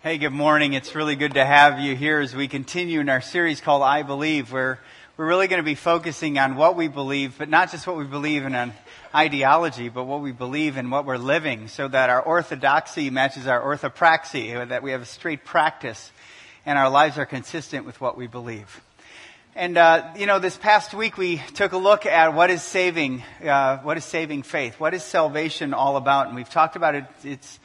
Hey, good morning. It's really good to have you here as we continue in our series called I Believe, where we're really going to be focusing on what we believe, but not just what we believe in an ideology, but what we believe in what we're living, so that our orthodoxy matches our orthopraxy, that we have a straight practice, and our lives are consistent with what we believe. And uh, you know, this past week we took a look at what is saving, uh, what is saving faith, what is salvation all about, and we've talked about it. It's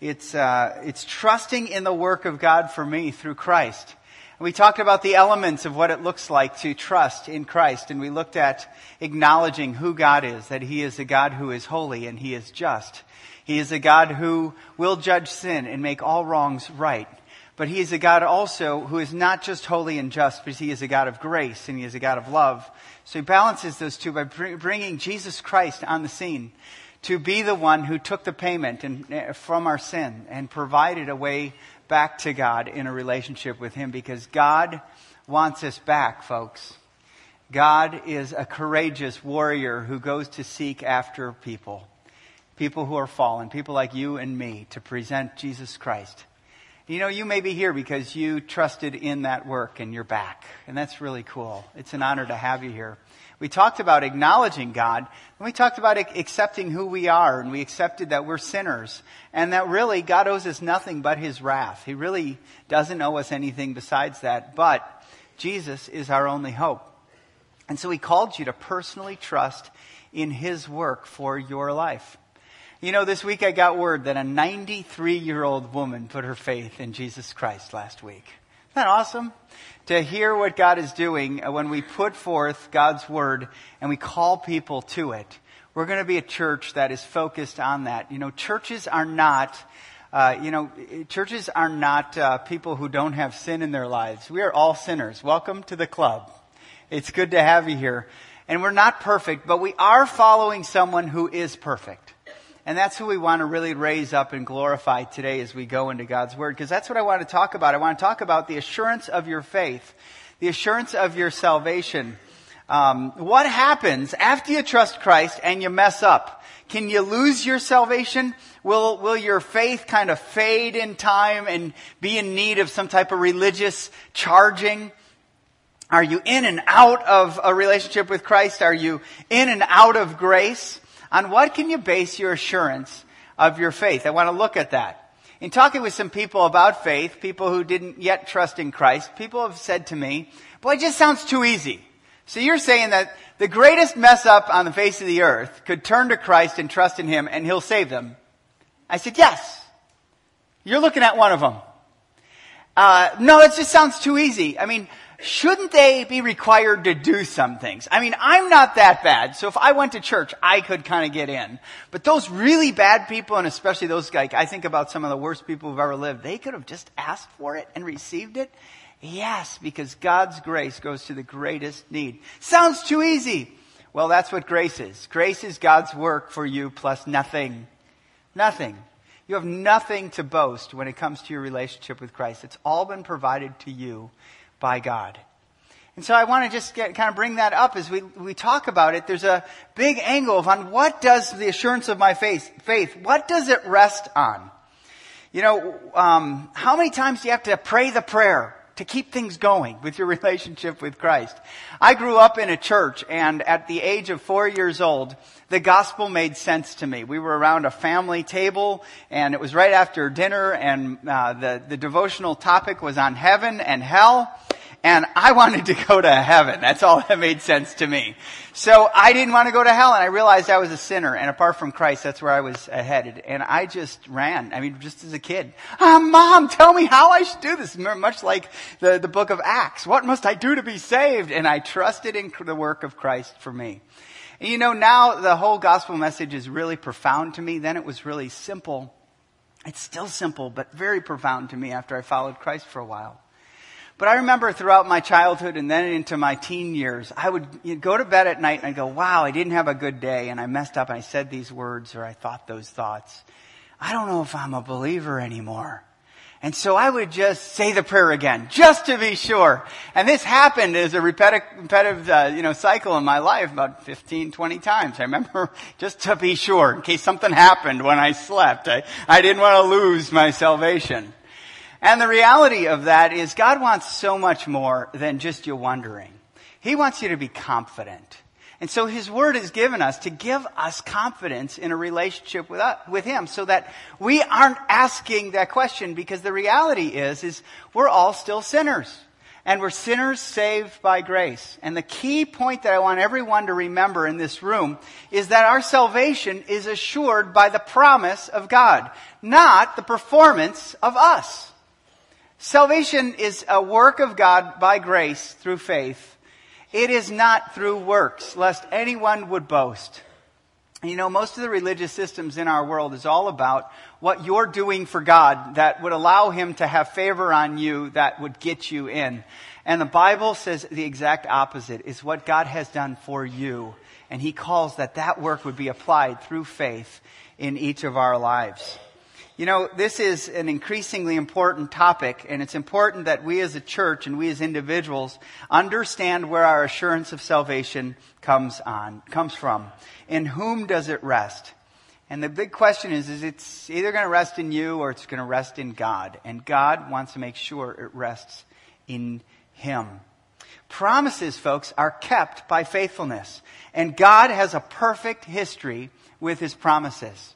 it's, uh, it's trusting in the work of God for me through Christ. And we talked about the elements of what it looks like to trust in Christ, and we looked at acknowledging who God is, that He is a God who is holy and He is just. He is a God who will judge sin and make all wrongs right. But He is a God also who is not just holy and just, but He is a God of grace and He is a God of love. So He balances those two by bringing Jesus Christ on the scene to be the one who took the payment and, uh, from our sin and provided a way back to God in a relationship with Him because God wants us back, folks. God is a courageous warrior who goes to seek after people, people who are fallen, people like you and me, to present Jesus Christ. You know, you may be here because you trusted in that work and you're back. And that's really cool. It's an honor to have you here. We talked about acknowledging God, and we talked about accepting who we are, and we accepted that we're sinners, and that really God owes us nothing but His wrath. He really doesn't owe us anything besides that, but Jesus is our only hope. And so He called you to personally trust in His work for your life. You know, this week I got word that a 93 year old woman put her faith in Jesus Christ last week. Isn't that awesome? To hear what God is doing uh, when we put forth God's word and we call people to it. We're going to be a church that is focused on that. You know, churches are not, uh, you know, churches are not uh, people who don't have sin in their lives. We are all sinners. Welcome to the club. It's good to have you here. And we're not perfect, but we are following someone who is perfect. And that's who we want to really raise up and glorify today as we go into God's Word, because that's what I want to talk about. I want to talk about the assurance of your faith, the assurance of your salvation. Um, what happens after you trust Christ and you mess up? Can you lose your salvation? Will, will your faith kind of fade in time and be in need of some type of religious charging? Are you in and out of a relationship with Christ? Are you in and out of grace? On what can you base your assurance of your faith? I want to look at that. In talking with some people about faith, people who didn't yet trust in Christ, people have said to me, boy, it just sounds too easy. So you're saying that the greatest mess up on the face of the earth could turn to Christ and trust in Him and He'll save them. I said, yes. You're looking at one of them. Uh, no, it just sounds too easy. I mean, shouldn't they be required to do some things? I mean, I'm not that bad, so if I went to church, I could kind of get in. But those really bad people, and especially those guys, I think about some of the worst people who've ever lived, they could have just asked for it and received it. Yes, because God's grace goes to the greatest need. Sounds too easy. Well, that's what grace is. Grace is God's work for you plus nothing. Nothing. You have nothing to boast when it comes to your relationship with Christ. It's all been provided to you by God. And so I want to just get, kind of bring that up as we, we talk about it. There's a big angle of on what does the assurance of my faith, faith, what does it rest on? You know, um, how many times do you have to pray the prayer to keep things going with your relationship with Christ? I grew up in a church and at the age of four years old, the gospel made sense to me. We were around a family table and it was right after dinner and uh, the, the devotional topic was on heaven and hell and I wanted to go to heaven. That's all that made sense to me. So I didn't want to go to hell and I realized I was a sinner and apart from Christ, that's where I was headed. And I just ran. I mean, just as a kid. Ah, mom, tell me how I should do this. Much like the, the book of Acts. What must I do to be saved? And I trusted in the work of Christ for me. And you know, now the whole gospel message is really profound to me. Then it was really simple. It's still simple, but very profound to me after I followed Christ for a while. But I remember throughout my childhood and then into my teen years, I would go to bed at night and I'd go, wow, I didn't have a good day and I messed up and I said these words or I thought those thoughts. I don't know if I'm a believer anymore. And so I would just say the prayer again, just to be sure. And this happened as a repetitive, uh, you know, cycle in my life about 15, 20 times. I remember just to be sure, in case something happened when I slept. I, I didn't want to lose my salvation. And the reality of that is God wants so much more than just you wondering. He wants you to be confident. And so His Word is given us to give us confidence in a relationship with, us, with Him so that we aren't asking that question because the reality is, is we're all still sinners. And we're sinners saved by grace. And the key point that I want everyone to remember in this room is that our salvation is assured by the promise of God, not the performance of us. Salvation is a work of God by grace through faith. It is not through works, lest anyone would boast. You know, most of the religious systems in our world is all about what you're doing for God that would allow Him to have favor on you that would get you in. And the Bible says the exact opposite is what God has done for you. And He calls that that work would be applied through faith in each of our lives. You know, this is an increasingly important topic, and it's important that we as a church and we as individuals understand where our assurance of salvation comes on, comes from. In whom does it rest? And the big question is, is it's either going to rest in you or it's going to rest in God. And God wants to make sure it rests in Him. Promises, folks, are kept by faithfulness. And God has a perfect history with His promises.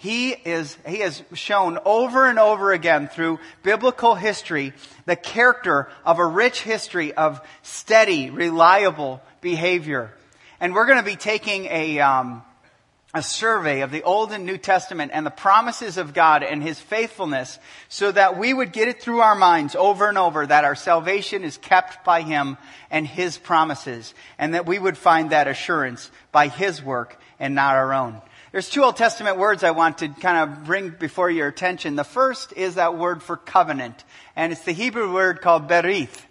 He is, he has shown over and over again through biblical history the character of a rich history of steady, reliable behavior. And we're going to be taking a, um, a survey of the Old and New Testament and the promises of God and His faithfulness so that we would get it through our minds over and over that our salvation is kept by Him and His promises and that we would find that assurance by His work and not our own. There's two Old Testament words I want to kind of bring before your attention. The first is that word for covenant, and it's the Hebrew word called berith.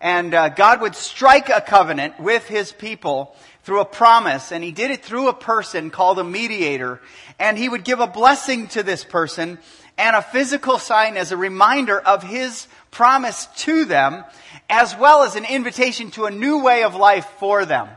And uh, God would strike a covenant with his people through a promise, and he did it through a person called a mediator. And he would give a blessing to this person and a physical sign as a reminder of his promise to them, as well as an invitation to a new way of life for them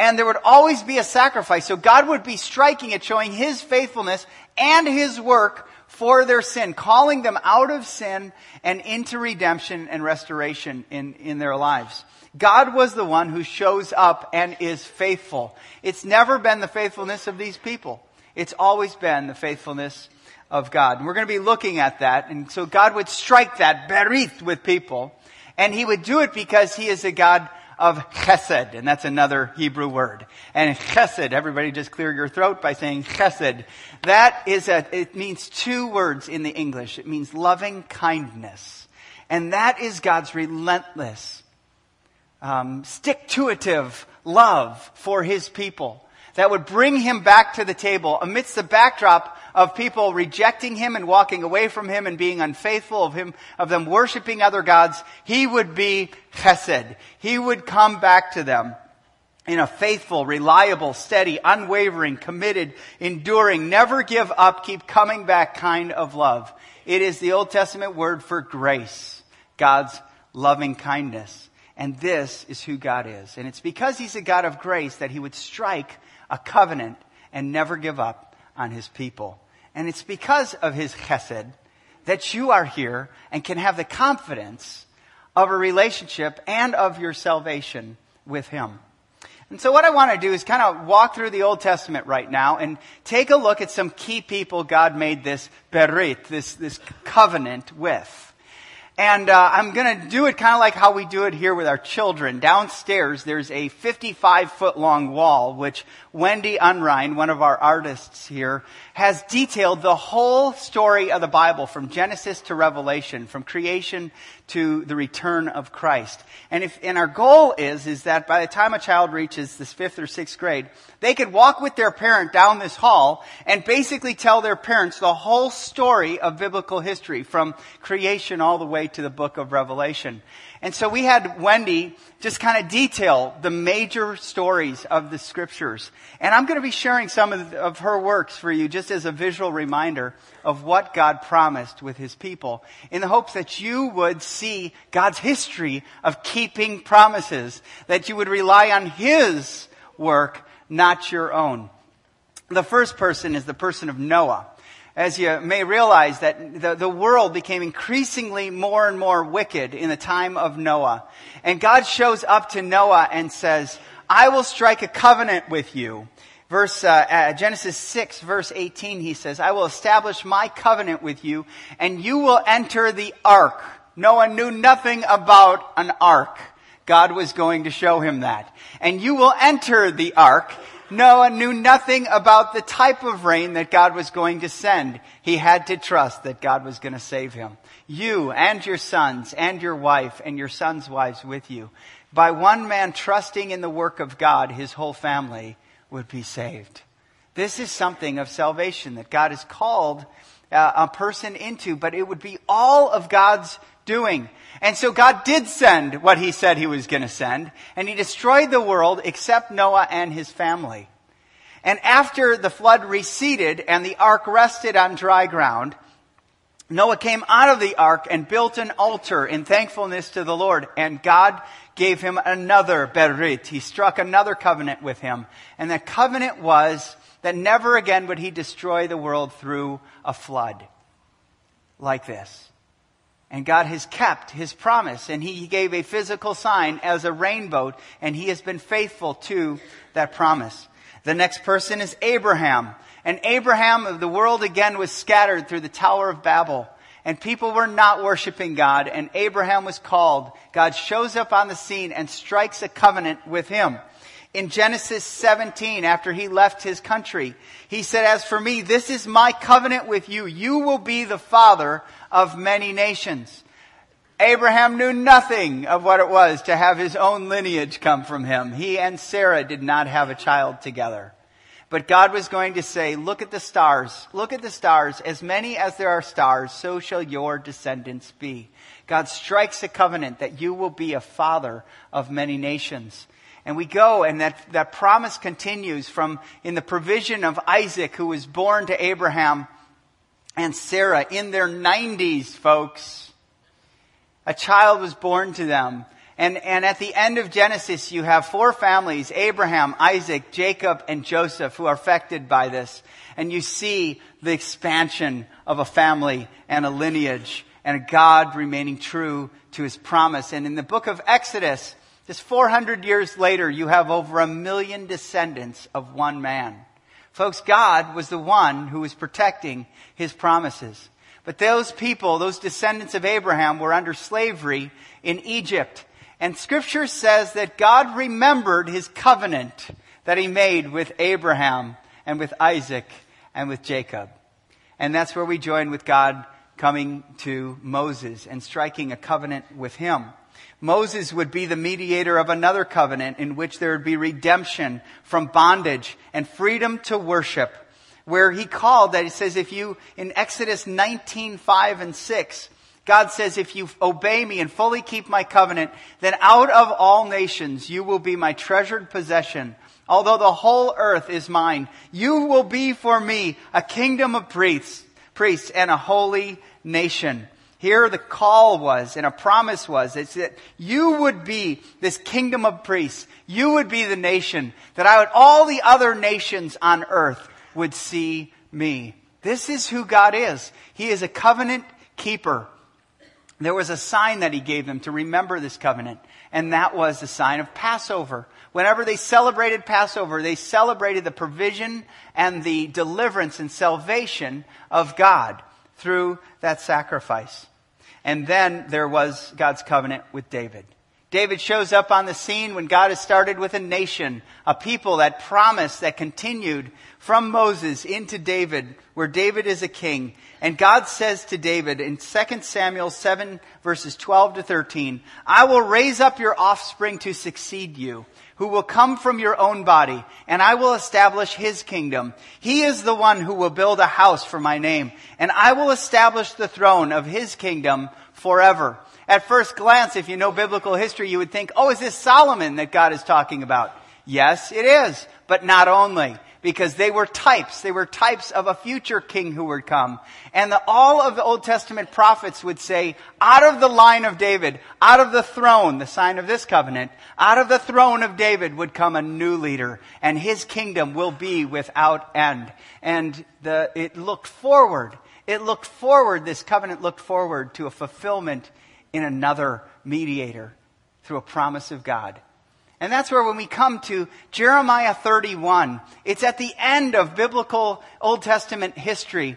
and there would always be a sacrifice. So God would be striking it, showing His faithfulness and His work for their sin, calling them out of sin and into redemption and restoration in, in their lives. God was the one who shows up and is faithful. It's never been the faithfulness of these people. It's always been the faithfulness of God. And we're going to be looking at that. And so God would strike that berith with people. And He would do it because He is a God of chesed, and that's another Hebrew word. And chesed, everybody just clear your throat by saying chesed. That is a, it means two words in the English. It means loving kindness. And that is God's relentless, um, stick-to-itive love for His people that would bring Him back to the table amidst the backdrop of people rejecting him and walking away from him and being unfaithful of him, of them worshiping other gods, he would be chesed. He would come back to them in a faithful, reliable, steady, unwavering, committed, enduring, never give up, keep coming back kind of love. It is the Old Testament word for grace, God's loving kindness. And this is who God is. And it's because He's a God of grace that He would strike a covenant and never give up on his people. And it's because of his chesed that you are here and can have the confidence of a relationship and of your salvation with him. And so what I want to do is kind of walk through the Old Testament right now and take a look at some key people God made this berit, this, this covenant with. And uh, I'm going to do it kind of like how we do it here with our children. Downstairs, there's a 55 foot long wall, which Wendy Unrein, one of our artists here, has detailed the whole story of the Bible from Genesis to Revelation, from creation to the return of Christ. And if, and our goal is, is that by the time a child reaches this fifth or sixth grade, they could walk with their parent down this hall and basically tell their parents the whole story of biblical history from creation all the way to the book of Revelation. And so we had Wendy just kind of detail the major stories of the scriptures. And I'm going to be sharing some of, of, her works for you just as a visual reminder of what God promised with his people in the hopes that you would see God's history of keeping promises, that you would rely on his work, not your own. The first person is the person of Noah. As you may realize, that the, the world became increasingly more and more wicked in the time of Noah. And God shows up to Noah and says, I will strike a covenant with you. Verse, uh, uh, Genesis 6 verse 18, he says, I will establish my covenant with you and you will enter the ark. Noah knew nothing about an ark. God was going to show him that. And you will enter the ark Noah knew nothing about the type of rain that God was going to send. He had to trust that God was going to save him. You and your sons and your wife and your sons' wives with you. By one man trusting in the work of God, his whole family would be saved. This is something of salvation that God has called uh, a person into, but it would be all of God's doing. And so God did send what he said he was going to send, and he destroyed the world except Noah and his family. And after the flood receded and the ark rested on dry ground, Noah came out of the ark and built an altar in thankfulness to the Lord, and God gave him another berit. He struck another covenant with him. And the covenant was that never again would he destroy the world through a flood like this. And God has kept his promise and he gave a physical sign as a rainbow and he has been faithful to that promise. The next person is Abraham. And Abraham, of the world again was scattered through the Tower of Babel. And people were not worshiping God and Abraham was called. God shows up on the scene and strikes a covenant with him. In Genesis 17, after he left his country, he said, As for me, this is my covenant with you. You will be the father of many nations. Abraham knew nothing of what it was to have his own lineage come from him. He and Sarah did not have a child together. But God was going to say, look at the stars. Look at the stars. As many as there are stars, so shall your descendants be. God strikes a covenant that you will be a father of many nations. And we go, and that, that promise continues from in the provision of Isaac, who was born to Abraham and Sarah in their 90s, folks. A child was born to them. And, and at the end of Genesis, you have four families, Abraham, Isaac, Jacob, and Joseph, who are affected by this. And you see the expansion of a family and a lineage and a God remaining true to his promise. And in the book of Exodus, just 400 years later, you have over a million descendants of one man. Folks, God was the one who was protecting his promises. But those people, those descendants of Abraham, were under slavery in Egypt. And scripture says that God remembered his covenant that he made with Abraham and with Isaac and with Jacob. And that's where we join with God coming to Moses and striking a covenant with him. Moses would be the mediator of another covenant in which there would be redemption from bondage and freedom to worship. Where he called that, he says, if you, in Exodus 19, 5 and 6, God says, if you obey me and fully keep my covenant, then out of all nations you will be my treasured possession. Although the whole earth is mine, you will be for me a kingdom of priests, priests and a holy nation. Here the call was and a promise was it's that you would be this kingdom of priests. You would be the nation that I would, all the other nations on earth would see me. This is who God is. He is a covenant keeper. There was a sign that he gave them to remember this covenant, and that was the sign of Passover. Whenever they celebrated Passover, they celebrated the provision and the deliverance and salvation of God through that sacrifice. And then there was God's covenant with David. David shows up on the scene when God has started with a nation, a people that promise that continued from Moses into David, where David is a king. And God says to David in 2 Samuel 7 verses 12 to 13, I will raise up your offspring to succeed you, who will come from your own body, and I will establish his kingdom. He is the one who will build a house for my name, and I will establish the throne of his kingdom forever. At first glance, if you know biblical history, you would think, oh, is this Solomon that God is talking about? Yes, it is, but not only. Because they were types. They were types of a future king who would come. And the, all of the Old Testament prophets would say, out of the line of David, out of the throne, the sign of this covenant, out of the throne of David would come a new leader, and his kingdom will be without end. And the, it looked forward. It looked forward, this covenant looked forward to a fulfillment in another mediator through a promise of God. And that's where when we come to Jeremiah 31, it's at the end of biblical Old Testament history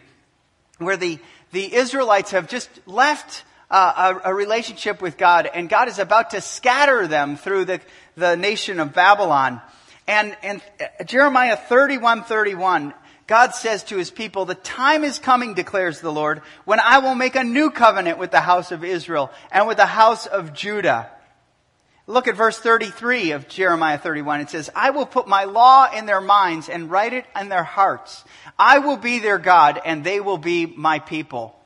where the, the Israelites have just left uh, a, a, relationship with God and God is about to scatter them through the, the nation of Babylon. And, and uh, Jeremiah 31, 31, God says to his people, the time is coming, declares the Lord, when I will make a new covenant with the house of Israel and with the house of Judah Look at verse 33 of Jeremiah 31. It says, I will put my law in their minds and write it in their hearts. I will be their God and they will be my people.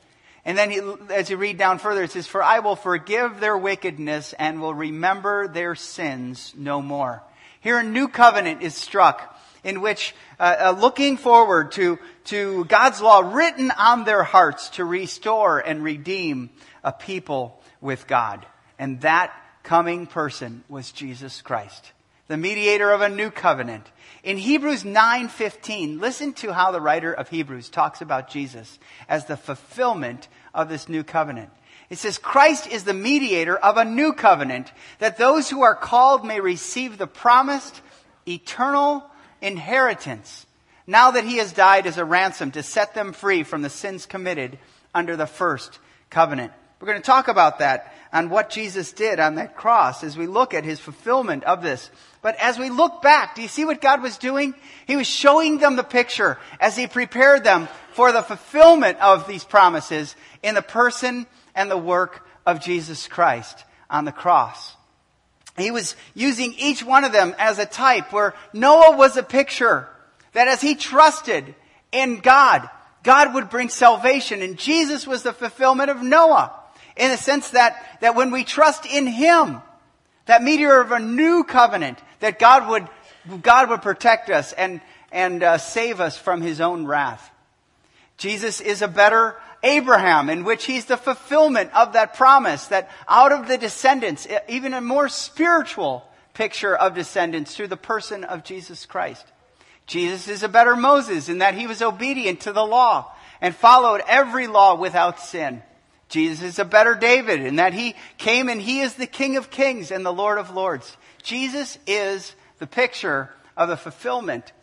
And then he, as you read down further, it says, For I will forgive their wickedness and will remember their sins no more. Here a new covenant is struck in which, uh, uh, looking forward to, to God's law written on their hearts to restore and redeem a people with God. And that coming person was Jesus Christ, the mediator of a new covenant. In Hebrews 9:15, listen to how the writer of Hebrews talks about Jesus as the fulfillment of this new covenant. It says, Christ is the mediator of a new covenant, that those who are called may receive the promised eternal inheritance, now that he has died as a ransom to set them free from the sins committed under the first covenant. We're going to talk about that and what Jesus did on that cross as we look at his fulfillment of this. But as we look back, do you see what God was doing? He was showing them the picture as he prepared them for the fulfillment of these promises in the person and the work of Jesus Christ on the cross. He was using each one of them as a type where Noah was a picture that as he trusted in God, God would bring salvation and Jesus was the fulfillment of Noah in the sense that, that when we trust in Him, that mediator of a new covenant, that God would, God would protect us and, and uh, save us from His own wrath. Jesus is a better Abraham in which He's the fulfillment of that promise that out of the descendants, even a more spiritual picture of descendants through the person of Jesus Christ. Jesus is a better Moses in that he was obedient to the law and followed every law without sin. Jesus is a better David in that he came and he is the King of kings and the Lord of lords. Jesus is the picture of the fulfillment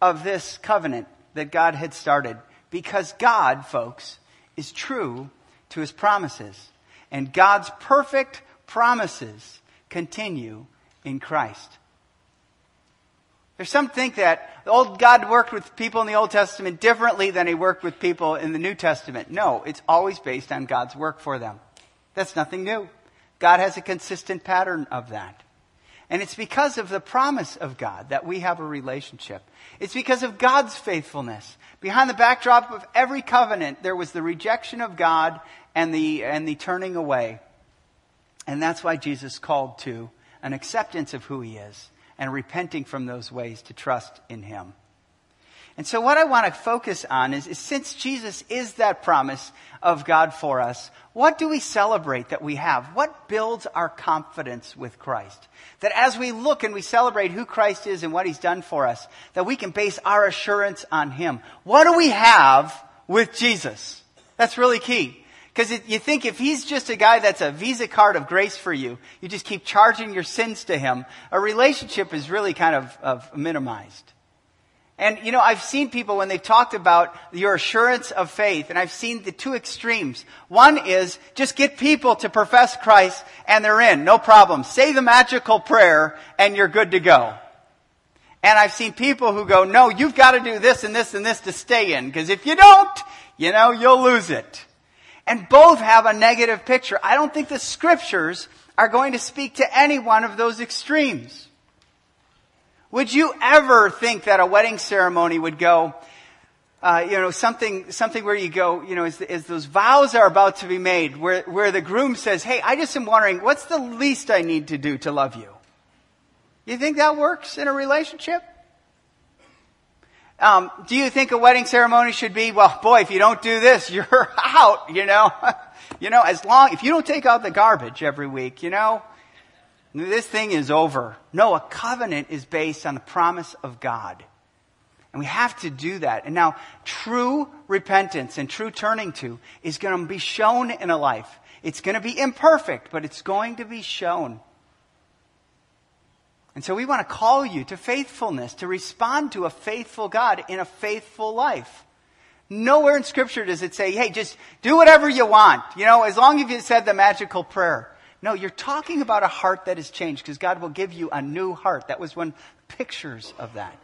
of this covenant that God had started. Because God, folks, is true to his promises. And God's perfect promises continue in Christ. There's some think that old God worked with people in the Old Testament differently than he worked with people in the New Testament. No, it's always based on God's work for them. That's nothing new. God has a consistent pattern of that. And it's because of the promise of God that we have a relationship. It's because of God's faithfulness. Behind the backdrop of every covenant, there was the rejection of God and the, and the turning away. And that's why Jesus called to an acceptance of who he is and repenting from those ways to trust in Him. And so, what I want to focus on is, is, since Jesus is that promise of God for us, what do we celebrate that we have? What builds our confidence with Christ? That as we look and we celebrate who Christ is and what He's done for us, that we can base our assurance on Him. What do we have with Jesus? That's really key. Because you think if he's just a guy that's a visa card of grace for you, you just keep charging your sins to him, a relationship is really kind of, of minimized. And, you know, I've seen people when they've talked about your assurance of faith, and I've seen the two extremes. One is just get people to profess Christ and they're in, no problem. Say the magical prayer and you're good to go. And I've seen people who go, no, you've got to do this and this and this to stay in, because if you don't, you know, you'll lose it. And both have a negative picture. I don't think the scriptures are going to speak to any one of those extremes. Would you ever think that a wedding ceremony would go, uh, you know, something, something where you go, you know, as, as, those vows are about to be made, where, where the groom says, hey, I just am wondering, what's the least I need to do to love you? You think that works in a relationship? Um, do you think a wedding ceremony should be, well, boy, if you don't do this, you're out, you know? you know, as long, if you don't take out the garbage every week, you know, this thing is over. No, a covenant is based on the promise of God. And we have to do that. And now, true repentance and true turning to is going to be shown in a life. It's going to be imperfect, but it's going to be shown. And so we want to call you to faithfulness, to respond to a faithful God in a faithful life. Nowhere in Scripture does it say, hey, just do whatever you want, you know, as long as you said the magical prayer. No, you're talking about a heart that has changed because God will give you a new heart. That was one pictures of that.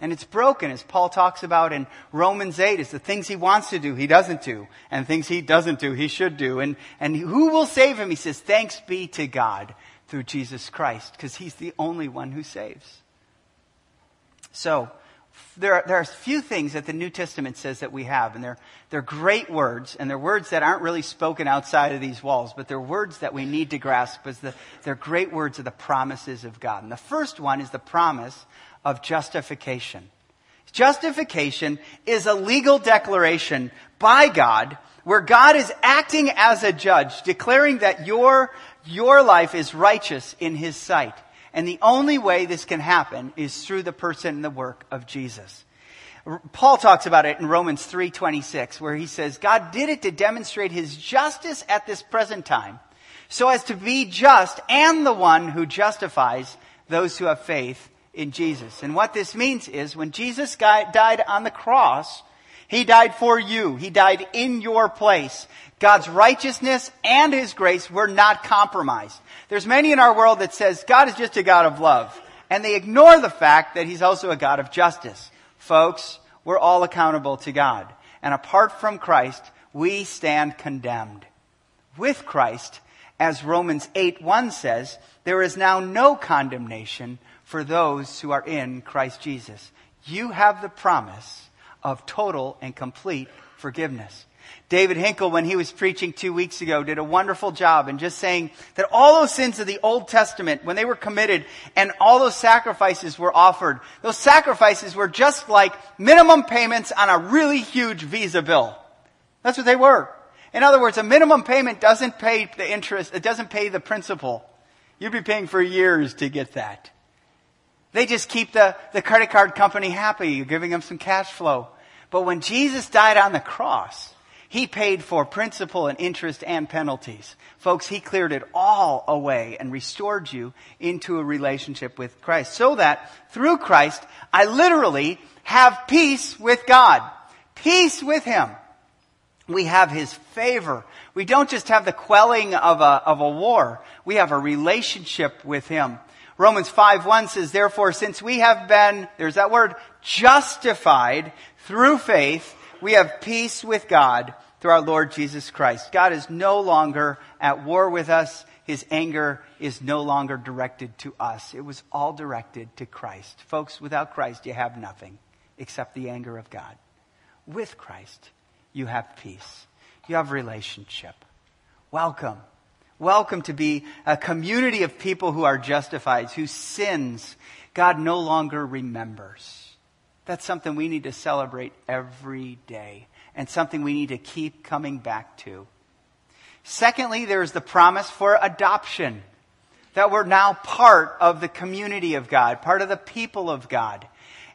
And it's broken, as Paul talks about in Romans 8, is the things he wants to do, he doesn't do. And things he doesn't do, he should do. And, and who will save him? He says, thanks be to God through Jesus Christ, because he's the only one who saves. So, there are, there are a few things that the New Testament says that we have, and they're, they're great words, and they're words that aren't really spoken outside of these walls, but they're words that we need to grasp because the, they're great words of the promises of God. And the first one is the promise of justification. Justification is a legal declaration by God where God is acting as a judge, declaring that your, your life is righteous in His sight. And the only way this can happen is through the person and the work of Jesus. Paul talks about it in Romans 3:26 where he says God did it to demonstrate his justice at this present time so as to be just and the one who justifies those who have faith in Jesus. And what this means is when Jesus died on the cross, he died for you. He died in your place. God's righteousness and His grace were not compromised. There's many in our world that says God is just a God of love. And they ignore the fact that He's also a God of justice. Folks, we're all accountable to God. And apart from Christ, we stand condemned. With Christ, as Romans 8 1 says, there is now no condemnation for those who are in Christ Jesus. You have the promise of total and complete forgiveness. David Hinkle, when he was preaching two weeks ago, did a wonderful job in just saying that all those sins of the Old Testament, when they were committed and all those sacrifices were offered, those sacrifices were just like minimum payments on a really huge Visa bill. That's what they were. In other words, a minimum payment doesn't pay the interest, it doesn't pay the principal. You'd be paying for years to get that. They just keep the, the credit card company happy. Giving them some cash flow. But when Jesus died on the cross, he paid for principal and interest and penalties. Folks, he cleared it all away and restored you into a relationship with Christ. So that through Christ, I literally have peace with God. Peace with Him. We have His favor. We don't just have the quelling of a, of a war. We have a relationship with Him. Romans 5 1 says, Therefore, since we have been, there's that word, justified through faith, we have peace with God through our Lord Jesus Christ. God is no longer at war with us. His anger is no longer directed to us. It was all directed to Christ. Folks, without Christ, you have nothing except the anger of God. With Christ, you have peace. You have relationship. Welcome Welcome to be a community of people who are justified, whose sins God no longer remembers. That's something we need to celebrate every day and something we need to keep coming back to. Secondly, there is the promise for adoption. That we're now part of the community of God, part of the people of God.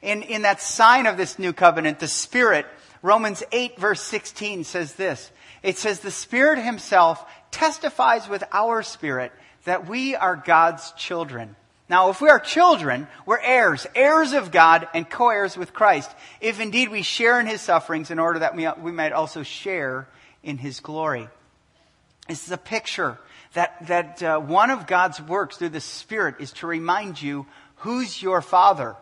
In, in that sign of this new covenant, the Spirit, Romans 8 verse 16 says this. It says, the Spirit Himself testifies with our spirit that we are God's children. Now, if we are children, we're heirs, heirs of God and co-heirs with Christ, if indeed we share in his sufferings in order that we, we might also share in his glory. This is a picture that, that uh, one of God's works through the Spirit is to remind you who's your father.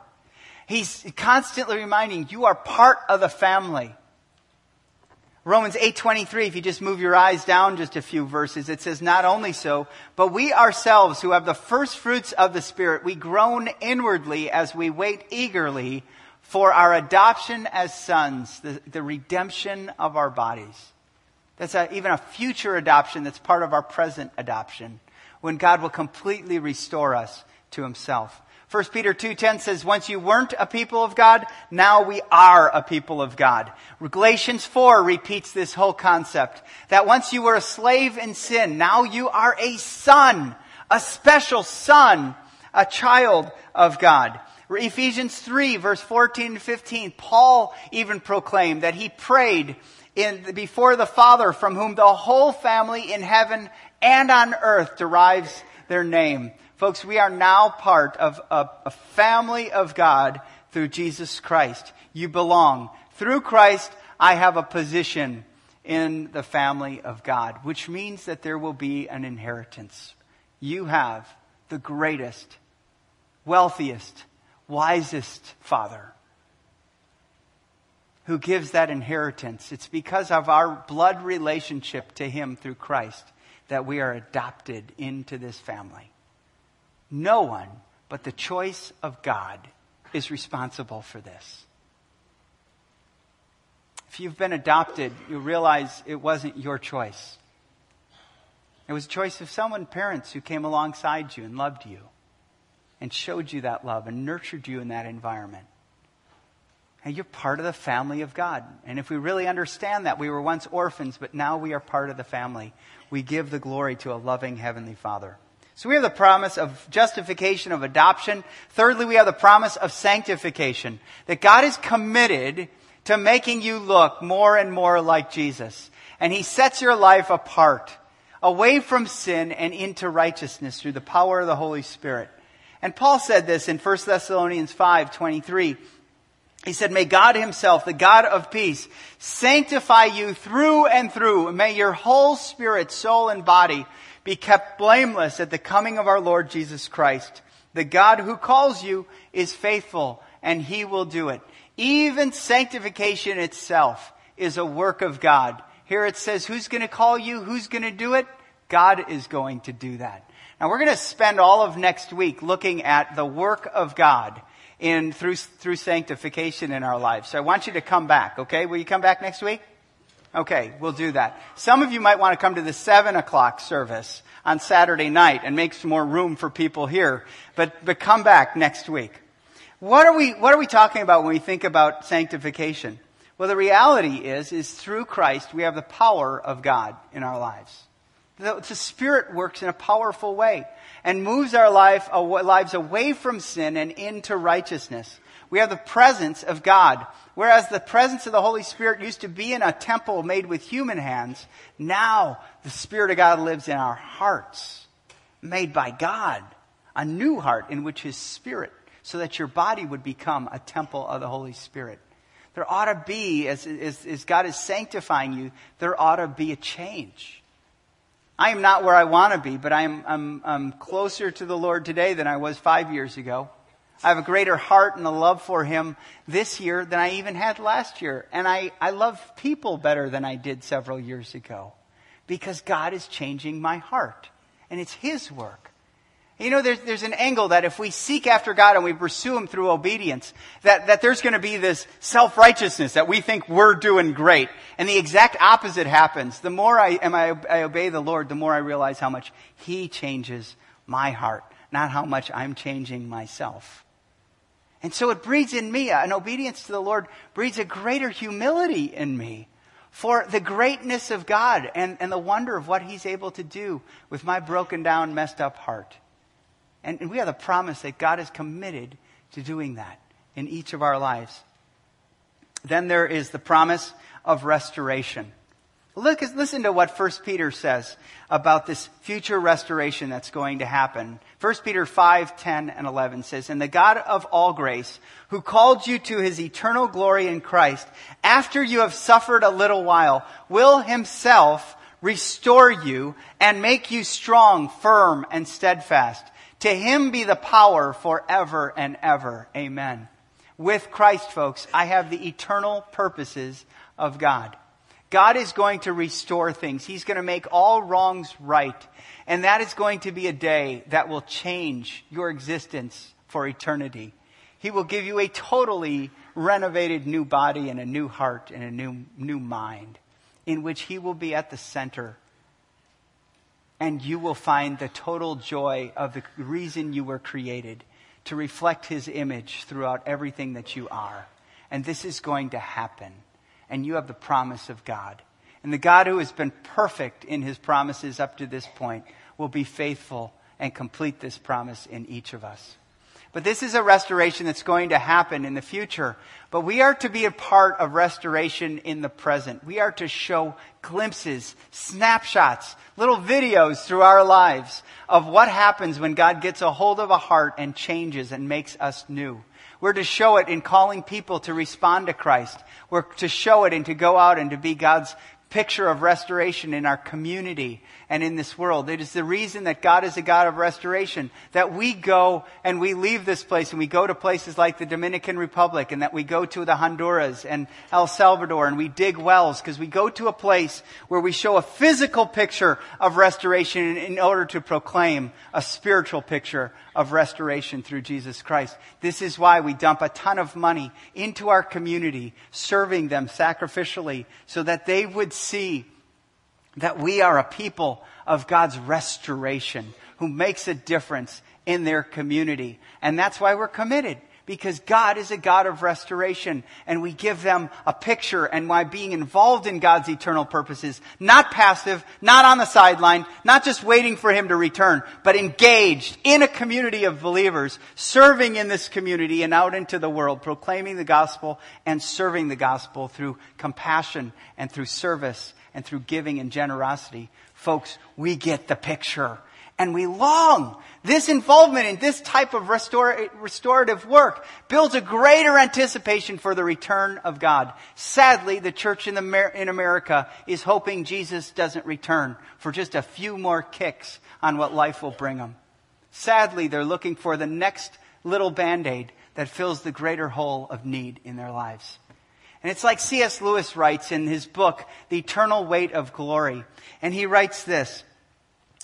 He's constantly reminding you are part of the family. Romans 8:23 if you just move your eyes down just a few verses it says not only so but we ourselves who have the first fruits of the spirit we groan inwardly as we wait eagerly for our adoption as sons the, the redemption of our bodies. That's a, even a future adoption that's part of our present adoption when God will completely restore us to himself 1 Peter 2:10 says once you weren't a people of God, now we are a people of God. Galatians 4 repeats this whole concept that once you were a slave in sin, now you are a son, a special son, a child of God. Ephesians 3 verse 14 and 15, Paul even proclaimed that he prayed in, before the Father from whom the whole family in heaven and on earth derives their name. Folks, we are now part of a, a family of God through Jesus Christ. You belong. Through Christ, I have a position in the family of God, which means that there will be an inheritance. You have the greatest, wealthiest, wisest Father who gives that inheritance. It's because of our blood relationship to Him through Christ that we are adopted into this family. No one but the choice of God is responsible for this. If you've been adopted, you realize it wasn't your choice. It was a choice of someone, parents, who came alongside you and loved you and showed you that love and nurtured you in that environment. And you're part of the family of God. And if we really understand that, we were once orphans, but now we are part of the family. We give the glory to a loving Heavenly Father. So we have the promise of justification, of adoption. Thirdly, we have the promise of sanctification. That God is committed to making you look more and more like Jesus. And He sets your life apart, away from sin and into righteousness through the power of the Holy Spirit. And Paul said this in 1 Thessalonians 5, 23. He said, May God Himself, the God of peace, sanctify you through and through. May your whole spirit, soul, and body be kept blameless at the coming of our Lord Jesus Christ. The God who calls you is faithful and he will do it. Even sanctification itself is a work of God. Here it says, who's going to call you? Who's going to do it? God is going to do that. Now we're going to spend all of next week looking at the work of God in through through sanctification in our lives. So I want you to come back, okay? Will you come back next week? Okay, we'll do that. Some of you might want to come to the 7 o'clock service on Saturday night and make some more room for people here. But, but come back next week. What are we, what are we talking about when we think about sanctification? Well, the reality is, is through Christ, we have the power of God in our lives. The, the Spirit works in a powerful way and moves our life, lives away from sin and into righteousness. We have the presence of God Whereas the presence of the Holy Spirit used to be in a temple made with human hands, now the Spirit of God lives in our hearts, made by God. A new heart in which His Spirit, so that your body would become a temple of the Holy Spirit. There ought to be, as, as, as God is sanctifying you, there ought to be a change. I am not where I want to be, but I'm, I'm, I'm closer to the Lord today than I was five years ago. I have a greater heart and a love for Him this year than I even had last year. And I, I love people better than I did several years ago because God is changing my heart. And it's His work. You know, there's, there's an angle that if we seek after God and we pursue Him through obedience, that, that there's going to be this self-righteousness that we think we're doing great. And the exact opposite happens. The more I, am I, I obey the Lord, the more I realize how much He changes my heart, not how much I'm changing myself. And so it breeds in me, an obedience to the Lord breeds a greater humility in me for the greatness of God and, and the wonder of what He's able to do with my broken down, messed up heart. And, we have the promise that God is committed to doing that in each of our lives. Then there is the promise of restoration. Look, listen to what 1 Peter says about this future restoration that's going to happen. 1 Peter 5, 10, and 11 says, And the God of all grace, who called you to his eternal glory in Christ, after you have suffered a little while, will himself restore you and make you strong, firm, and steadfast. To him be the power forever and ever. Amen. With Christ, folks, I have the eternal purposes of God. God is going to restore things. He's going to make all wrongs right. And that is going to be a day that will change your existence for eternity. He will give you a totally renovated new body and a new heart and a new, new mind in which He will be at the center. And you will find the total joy of the reason you were created to reflect his image throughout everything that you are. And this is going to happen. And you have the promise of God. And the God who has been perfect in his promises up to this point will be faithful and complete this promise in each of us. But this is a restoration that's going to happen in the future. But we are to be a part of restoration in the present. We are to show glimpses, snapshots, little videos through our lives of what happens when God gets a hold of a heart and changes and makes us new. We're to show it in calling people to respond to Christ. We're to show it and to go out and to be God's picture of restoration in our community and in this world. It is the reason that God is a God of restoration, that we go and we leave this place and we go to places like the Dominican Republic and that we go to the Honduras and El Salvador and we dig wells because we go to a place where we show a physical picture of restoration in order to proclaim a spiritual picture of restoration through Jesus Christ. This is why we dump a ton of money into our community, serving them sacrificially so that they would see that we are a people of God's restoration who makes a difference in their community. And that's why we're committed. Because God is a God of restoration and we give them a picture and why being involved in God's eternal purposes, not passive, not on the sideline, not just waiting for Him to return, but engaged in a community of believers, serving in this community and out into the world, proclaiming the gospel and serving the gospel through compassion and through service and through giving and generosity, folks, we get the picture. And we long. This involvement in this type of restor- restorative work builds a greater anticipation for the return of God. Sadly, the church in, in America is hoping Jesus doesn't return for just a few more kicks on what life will bring them. Sadly, they're looking for the next little band-aid that fills the greater hole of need in their lives. And it's like C.S. Lewis writes in his book, The Eternal Weight of Glory. And he writes this.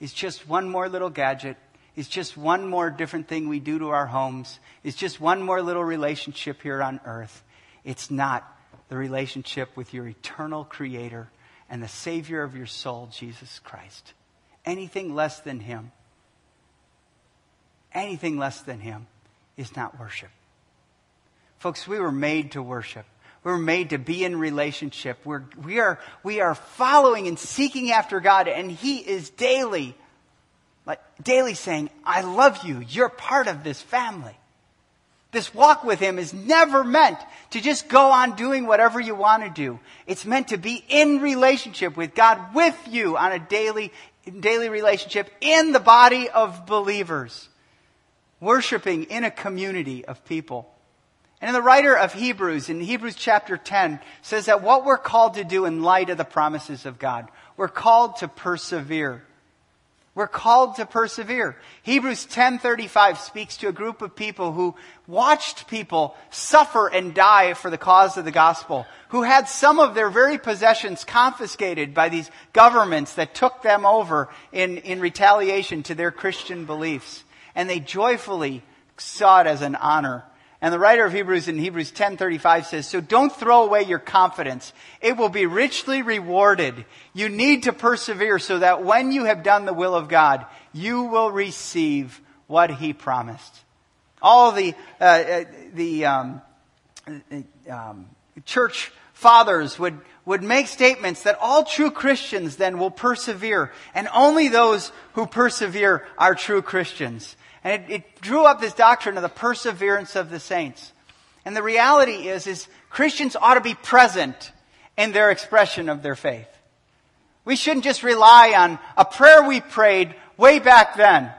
is just one more little gadget, It's just one more different thing we do to our homes, It's just one more little relationship here on earth. It's not the relationship with your eternal creator and the savior of your soul, Jesus Christ. Anything less than him, anything less than him is not worship. Folks, we were made to worship. We were made to be in relationship. We're, we, are, we are following and seeking after God, and He is daily, like daily saying, I love you. You're part of this family. This walk with Him is never meant to just go on doing whatever you want to do. It's meant to be in relationship with God, with you on a daily, daily relationship in the body of believers. Worshiping in a community of people. And the writer of Hebrews, in Hebrews chapter 10, says that what we're called to do in light of the promises of God, we're called to persevere. We're called to persevere. Hebrews 10:35 speaks to a group of people who watched people suffer and die for the cause of the gospel, who had some of their very possessions confiscated by these governments that took them over in, in retaliation to their Christian beliefs. And they joyfully saw it as an honor and the writer of Hebrews in Hebrews 10:35 says, "So don't throw away your confidence. It will be richly rewarded. You need to persevere so that when you have done the will of God, you will receive what he promised." All the uh, uh the um, um, church fathers would would make statements that all true Christians then will persevere, and only those who persevere are true Christians. And it, it drew up this doctrine of the perseverance of the saints. And the reality is, is Christians ought to be present in their expression of their faith. We shouldn't just rely on a prayer we prayed way back then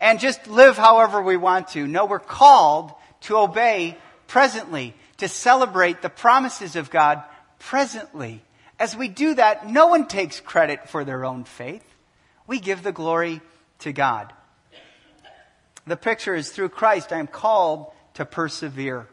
and just live however we want to. No, we're called to obey presently, to celebrate the promises of God presently. As we do that, no one takes credit for their own faith. We give the glory to God. The picture is through Christ I am called to persevere.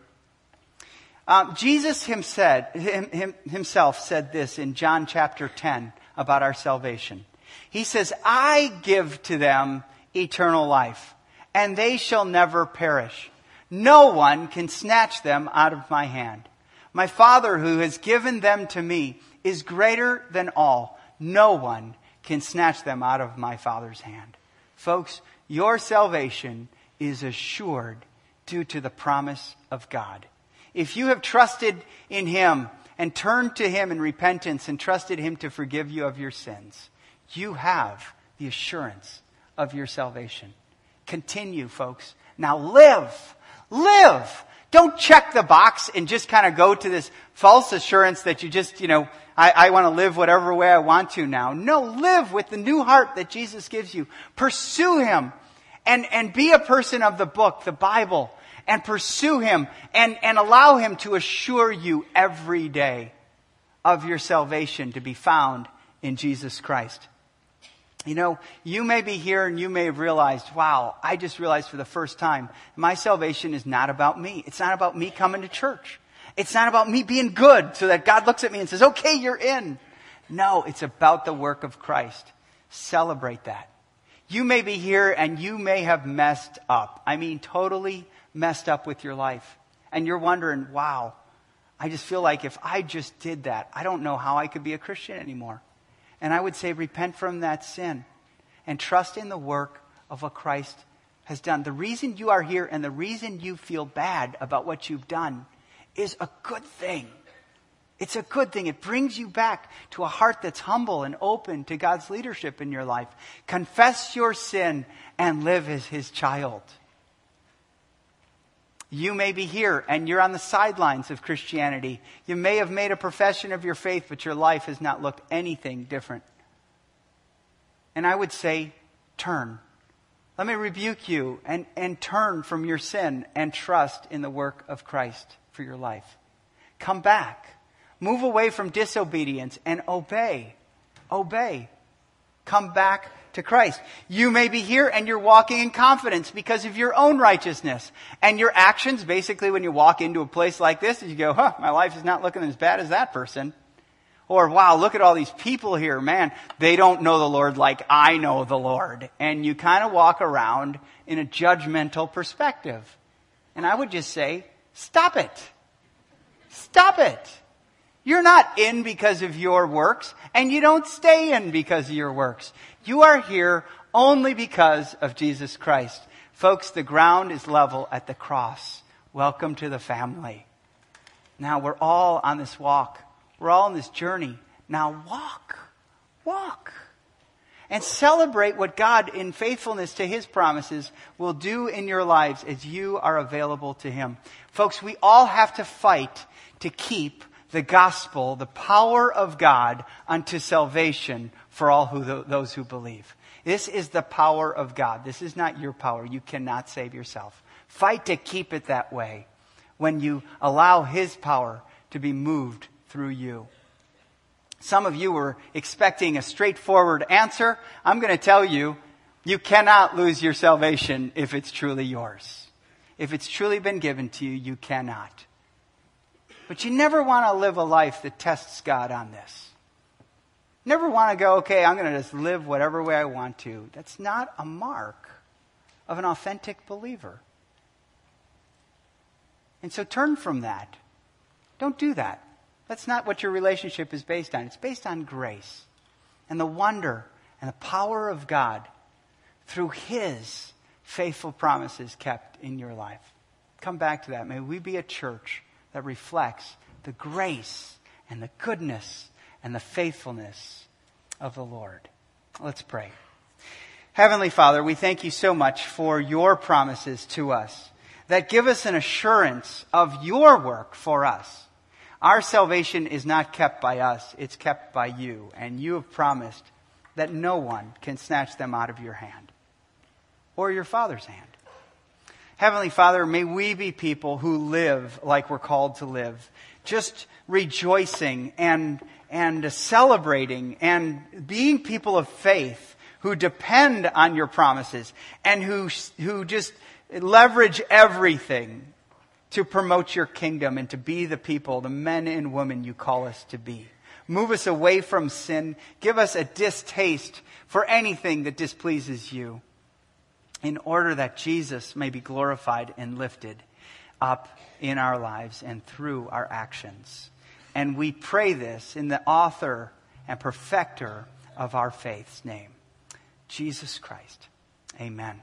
Um, Jesus himself, him, himself said this in John chapter 10 about our salvation. He says, I give to them eternal life, and they shall never perish. No one can snatch them out of my hand. My Father who has given them to me is greater than all. No one can snatch them out of my Father's hand. Folks, your salvation is assured due to the promise of God. If you have trusted in Him and turned to Him in repentance and trusted Him to forgive you of your sins, you have the assurance of your salvation. Continue, folks. Now live. Live. Don't check the box and just kind of go to this false assurance that you just, you know, I, I want to live whatever way I want to now. No, live with the new heart that Jesus gives you. Pursue Him and, and be a person of the book, the Bible, and pursue Him and, and allow Him to assure you every day of your salvation to be found in Jesus Christ. You know, you may be here and you may have realized, wow, I just realized for the first time, my salvation is not about me. It's not about me coming to church. It's not about me being good so that God looks at me and says, okay, you're in. No, it's about the work of Christ. Celebrate that. You may be here and you may have messed up. I mean, totally messed up with your life. And you're wondering, wow, I just feel like if I just did that, I don't know how I could be a Christian anymore. And I would say, repent from that sin and trust in the work of what Christ has done. The reason you are here and the reason you feel bad about what you've done is a good thing. It's a good thing. It brings you back to a heart that's humble and open to God's leadership in your life. Confess your sin and live as His child. You may be here and you're on the sidelines of Christianity. You may have made a profession of your faith, but your life has not looked anything different. And I would say, turn. Let me rebuke you and, and turn from your sin and trust in the work of Christ for your life. Come back. Move away from disobedience and obey. Obey. Come back to Christ. You may be here and you're walking in confidence because of your own righteousness. And your actions, basically, when you walk into a place like this, you go, huh, my life is not looking as bad as that person. Or, wow, look at all these people here. Man, they don't know the Lord like I know the Lord. And you kind of walk around in a judgmental perspective. And I would just say, stop it. Stop it. You're not in because of your works, and you don't stay in because of your works. You are here only because of Jesus Christ. Folks, the ground is level at the cross. Welcome to the family. Now we're all on this walk. We're all on this journey. Now walk. Walk. And celebrate what God, in faithfulness to His promises, will do in your lives as you are available to Him. Folks, we all have to fight to keep the gospel, the power of God unto salvation for all who, those who believe. This is the power of God. This is not your power. You cannot save yourself. Fight to keep it that way when you allow His power to be moved through you. Some of you were expecting a straightforward answer. I'm going to tell you, you cannot lose your salvation if it's truly yours. If it's truly been given to you, you cannot. But you never want to live a life that tests God on this. Never want to go, okay, I'm going to just live whatever way I want to. That's not a mark of an authentic believer. And so turn from that. Don't do that. That's not what your relationship is based on. It's based on grace and the wonder and the power of God through His faithful promises kept in your life. Come back to that. May we be a church that reflects the grace and the goodness and the faithfulness of the Lord. Let's pray. Heavenly Father, we thank you so much for your promises to us that give us an assurance of your work for us. Our salvation is not kept by us, it's kept by you, and you have promised that no one can snatch them out of your hand or your Father's hand. Heavenly Father, may we be people who live like we're called to live, just rejoicing and, and celebrating and being people of faith who depend on your promises and who, who just leverage everything to promote your kingdom and to be the people, the men and women you call us to be. Move us away from sin. Give us a distaste for anything that displeases you in order that Jesus may be glorified and lifted up in our lives and through our actions. And we pray this in the author and perfecter of our faith's name, Jesus Christ. Amen.